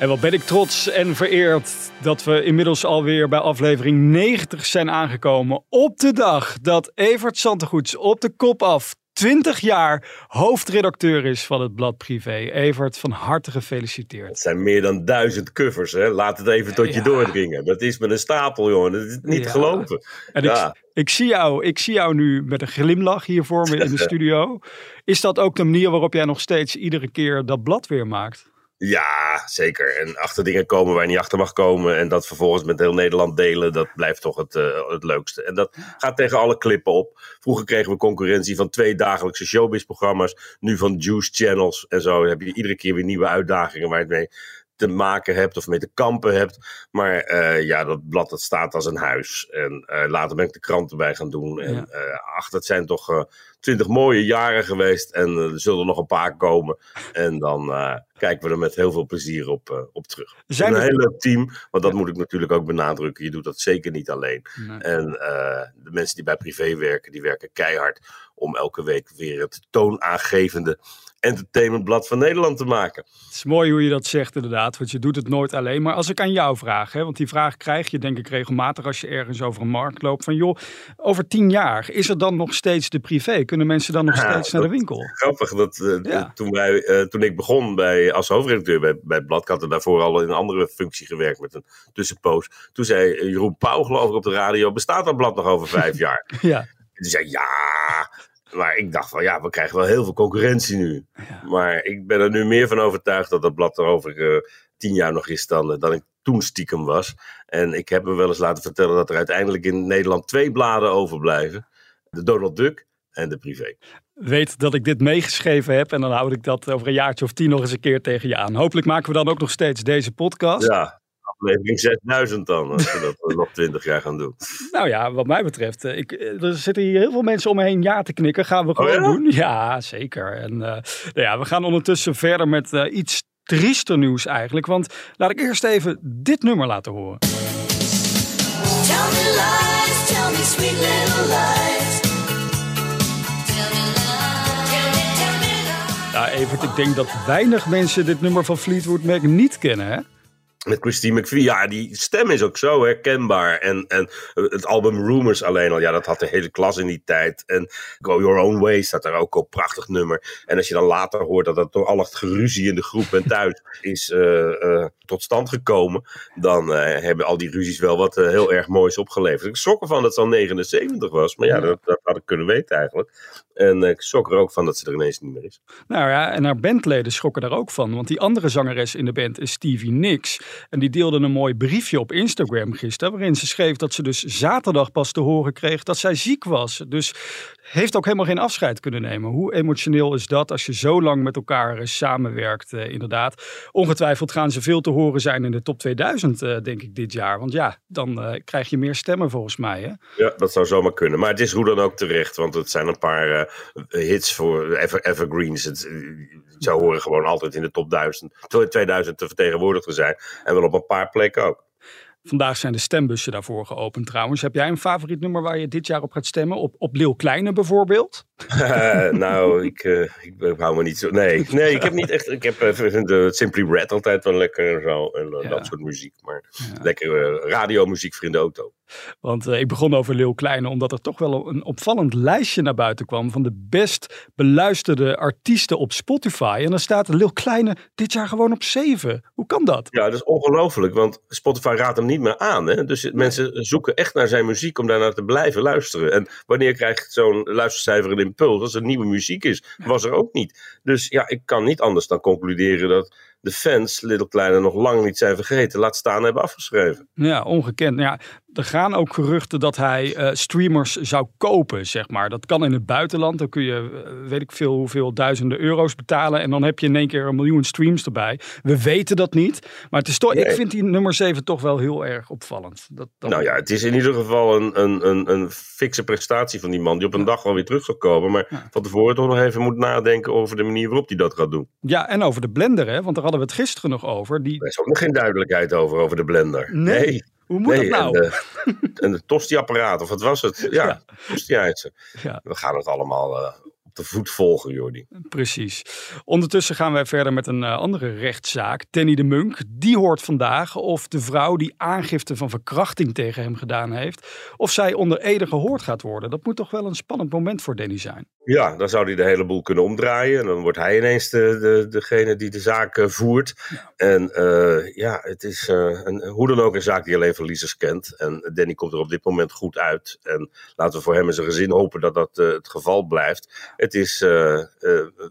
En wat ben ik trots en vereerd dat we inmiddels alweer bij aflevering 90 zijn aangekomen. Op de dag dat Evert Santegoeds op de kop af 20 jaar hoofdredacteur is van het blad Privé. Evert, van harte gefeliciteerd. Het zijn meer dan duizend covers, hè? Laat het even tot je doordringen. Dat is met een stapel, jongen. Dat is niet Ja. geloven. En Ja. ik, ik, zie jou, ik zie jou nu met een glimlach hier voor me in de studio. Is dat ook de manier waarop jij nog steeds iedere keer dat blad weer maakt? Ja, zeker. En achter dingen komen waar je niet achter mag komen. En dat vervolgens met heel Nederland delen, dat blijft toch het, eh, het leukste. En dat gaat tegen alle klippen op. Vroeger kregen we concurrentie van twee dagelijkse showbiz-programma's. Nu van juice channels en zo. heb je iedere keer weer nieuwe uitdagingen waar het mee te maken hebt of mee te kampen hebt. Maar eh, ja, dat blad dat staat als een huis. En eh, later ben ik de krant erbij gaan doen. En Ja. eh, ach, dat zijn toch twintig mooie jaren geweest. En er zullen er nog een paar komen. En dan kijken we er met heel veel plezier op, op terug. Zijn een heel leuk team, want dat Ja. moet ik natuurlijk ook benadrukken. Je doet dat zeker niet alleen. Nee. En de mensen die bij privé werken, die werken keihard om elke week weer het toonaangevende entertainmentblad van Nederland te maken. Het is mooi hoe je dat zegt inderdaad, want je doet het nooit alleen. Maar als ik aan jou vraag, hè, want die vraag krijg je denk ik regelmatig als je ergens over een markt loopt. Van joh, over tien jaar, is er dan nog steeds de privé? Kunnen mensen dan nog Ja, steeds naar de winkel? Grappig, dat, eh, Ja. toen, wij, eh, toen ik begon bij, als hoofdredacteur bij, bij blad, daarvoor al in een andere functie gewerkt met een tussenpoos. Toen zei eh, Jeroen Pauw geloof ik op de radio, bestaat dat blad nog over vijf jaar? Ja, Zei ja. Maar ik dacht van ja, we krijgen wel heel veel concurrentie nu. Ja. Maar ik ben er nu meer van overtuigd dat dat blad er over eh, tien jaar nog is dan, dan ik toen stiekem was. En ik heb me wel eens laten vertellen dat er uiteindelijk in Nederland twee bladen overblijven: de Donald Duck en de Privé. weet dat ik dit meegeschreven heb en dan houd ik dat over een jaartje of tien nog eens een keer tegen je aan. Hopelijk maken we dan ook nog steeds deze podcast. Ja, aflevering 6000 dan, als we dat nog twintig jaar gaan doen. Nou ja, wat mij betreft, eh, ik, eh, er zitten hier heel veel mensen om me heen ja te knikken. Gaan we gewoon ja? doen? Ja, zeker. En eh, nou ja, we gaan ondertussen verder met eh, iets triester nieuws eigenlijk. Want laat ik eerst even dit nummer laten horen. Tell me lies, tell me sweet little lies. Tell me lies, tell me, tell me lies. Ja, Evert, ik denk dat weinig mensen dit nummer van Fleetwood Mac niet kennen, hè? Met Christine McVie, ja, die stem is ook zo herkenbaar. En, en het album Rumors alleen al, ja, dat had de hele klas in die tijd. En Go Your Own Way staat daar ook op, prachtig nummer. En als je dan later hoort dat dat door al het geruzie in de groep en thuis is eh, eh, tot stand gekomen, dan eh, hebben al die ruzies wel wat heel erg moois opgeleverd. Ik schrok ervan dat ze al 79 was, maar ja, dat, dat had ik kunnen weten eigenlijk. En ik schrok er ook van dat ze er ineens niet meer is. Nou ja, en haar bandleden schrokken daar ook van. Want die andere zangeres in de band is Stevie Nicks. En die deelde een mooi briefje op Instagram gisteren. Waarin ze schreef dat ze dus zaterdag pas te horen kreeg dat zij ziek was. Dus heeft ook helemaal geen afscheid kunnen nemen. Hoe emotioneel is dat als je zo lang met elkaar eh, samenwerkt, eh, inderdaad. Ongetwijfeld gaan ze veel te horen zijn in de top 2000, eh, denk ik, dit jaar. Want ja, dan krijg je meer stemmen volgens mij. Hè? Ja, dat zou zomaar kunnen. Maar het is hoe dan ook terecht, want het zijn een paar hits voor ever, evergreens. Het, zou horen gewoon altijd in de top 1000, 2000 te vertegenwoordigd te zijn. En wel op een paar plekken ook. Vandaag zijn de stembussen daarvoor geopend trouwens. Heb jij een favoriet nummer waar je dit jaar op gaat stemmen? Op, op Lil Kleine bijvoorbeeld? Nou, ik, eh, ik hou me niet zo. Nee, nee ik heb niet echt. Ik heb, eh, vind de Simply Red altijd wel lekker en zo. En eh, Ja. dat soort muziek. Maar lekker eh, radiomuziek voor in de auto. Want ik begon over Lil Kleine omdat er toch wel een opvallend lijstje naar buiten kwam van de best beluisterde artiesten op Spotify. En dan staat Lil Kleine dit jaar gewoon op 7. Hoe kan dat? Ja, dat is ongelooflijk, want Spotify raadt hem niet meer aan. Hè? Dus mensen zoeken echt naar zijn muziek om daarnaar te blijven luisteren. En wanneer krijgt zo'n luistercijfer een impuls? Als er nieuwe muziek is, was er ook niet. Dus ja, ik kan niet anders dan concluderen dat de fans Little Kleine nog lang niet zijn vergeten. Laat staan hebben afgeschreven. Ja, ongekend. Ja, er gaan ook geruchten dat hij eh, streamers zou kopen, zeg maar. Dat kan in het buitenland. Dan kun je, eh, weet ik veel, hoeveel duizenden euro's betalen. En dan heb je in één keer een miljoen streams erbij. We weten dat niet. Maar het is toch, ik vind die nummer 7 toch wel heel erg opvallend. Dat, dat- Nou ja, het is in ieder geval een, een, een, een fikse prestatie van die man. Die op een dag wel weer terug zal komen. Maar Ja. van tevoren toch nog even moet nadenken over de manier waarop hij dat gaat doen. ja, en over de blender, hè? Want daar hadden we het gisteren nog over. Die, Er is ook nog geen duidelijkheid over, over de blender. Nee. Hoe moet nee, dat nou? En de, en de tosti-apparaat, of wat was het? Ja, Ja. tosti-eisen. Ja. We gaan het allemaal eh, op de voet volgen, Jordi. Precies. Ondertussen gaan wij verder met een eh, andere rechtszaak. Danny de Munk, die hoort vandaag of de vrouw die aangifte van verkrachting tegen hem gedaan heeft, of zij onder ede gehoord gaat worden. Dat moet toch wel een spannend moment voor Danny zijn. Ja, dan zou hij de hele boel kunnen omdraaien. En dan wordt hij ineens de, de, degene die de zaak eh, voert. En eh, ja, het is eh, een, hoe dan ook een zaak die alleen verliezers kent. En Danny komt er op dit moment goed uit. En laten we voor hem en zijn gezin hopen dat dat het geval blijft. Het is eh, eh,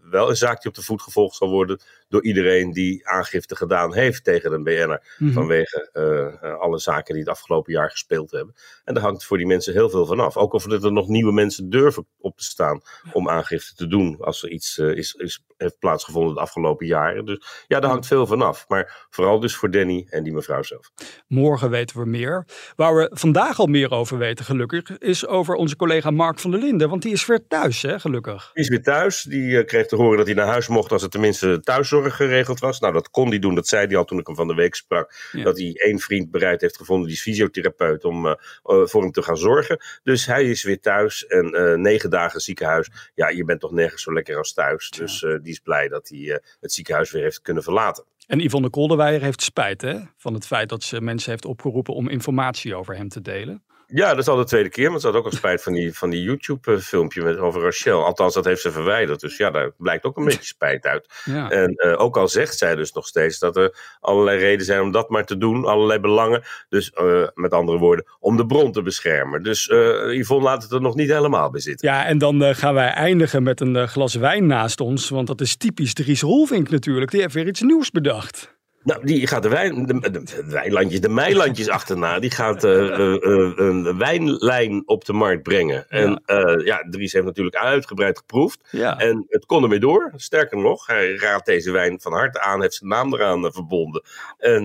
wel een zaak die op de voet gevolgd zal worden door iedereen die aangifte gedaan heeft tegen een BN'er. Mhm. Vanwege eh, alle zaken die het afgelopen jaar gespeeld hebben. En daar hangt voor die mensen heel veel van af. Ook of er nog nieuwe mensen durven op te staan om aangifte te doen. Als er iets is, is, heeft plaatsgevonden de afgelopen jaren. Dus ja, daar hangt veel van af. Maar vooral dus voor Danny en die mevrouw zelf. Morgen weten we meer. Waar we vandaag al meer over weten, gelukkig, is over onze collega Mark van der Linden. Want die is weer thuis, hè, gelukkig. Die is weer thuis. Die eh, kreeg te horen dat hij naar huis mocht als er tenminste thuiszorg geregeld was. Nou, dat kon hij doen. Dat zei hij al toen ik hem van de week sprak. Ja. Dat hij één vriend bereid heeft gevonden, die is fysiotherapeut, om eh, eh, voor hem te gaan zorgen. Dus hij is weer thuis en negen dagen ziekenhuis. Ja, je bent toch nergens zo lekker als thuis. Dus die is blij dat hij het ziekenhuis weer heeft kunnen verlaten. En Yvonne Kolderweijer heeft spijt hè, van het feit dat ze mensen heeft opgeroepen om informatie over hem te delen. Ja, dat is al de tweede keer, want ze had ook al spijt van die, van die YouTube-filmpje met over Rachel. Althans, dat heeft ze verwijderd. Dus ja, daar blijkt ook een beetje spijt uit. Ja. En eh, ook al zegt zij dus nog steeds dat er allerlei redenen zijn om dat maar te doen, allerlei belangen. Dus eh, met andere woorden, om de bron te beschermen. Dus eh Yvonne laat het er nog niet helemaal bij zitten. Ja, en dan gaan wij eindigen met een glas wijn naast ons. Want dat is typisch Dries Rolvink natuurlijk. Die heeft weer iets nieuws bedacht. Nou, die gaat de, wijn, de, wijnlandjes, de meilandjes achterna. Die gaat eh, eh, eh, een wijnlijn op de markt brengen. En eh, ja, Dries heeft natuurlijk uitgebreid geproefd. Ja. En het kon ermee door. Sterker nog, hij raadt deze wijn van harte aan, heeft zijn naam eraan verbonden. En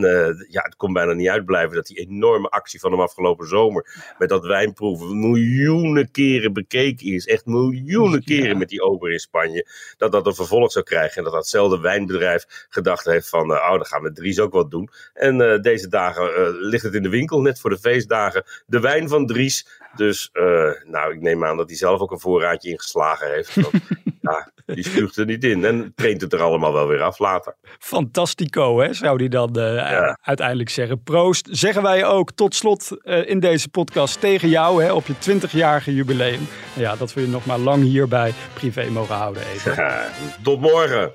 ja, het kon bijna niet uitblijven dat die enorme actie van hem afgelopen zomer met dat wijnproeven miljoenen keren bekeken is. Echt miljoenen keren met die ober in Spanje. Dat dat een vervolg zou krijgen. En dat datzelfde wijnbedrijf gedacht heeft van, oh, dan gaan we Dries ook wat doen. En eh, deze dagen eh, ligt het in de winkel, net voor de feestdagen. De wijn van Dries. Dus, eh, nou, ik neem aan dat hij zelf ook een voorraadje ingeslagen heeft. Want, ja, die spuugt er niet in. En traint het er allemaal wel weer af later. Fantastico, hè, zou die dan Ja. uiteindelijk zeggen. Proost, zeggen wij ook tot slot in deze podcast tegen jou hè, op je 20-jarige jubileum. Ja, dat we je nog maar lang hier bij privé mogen houden even. Tot morgen.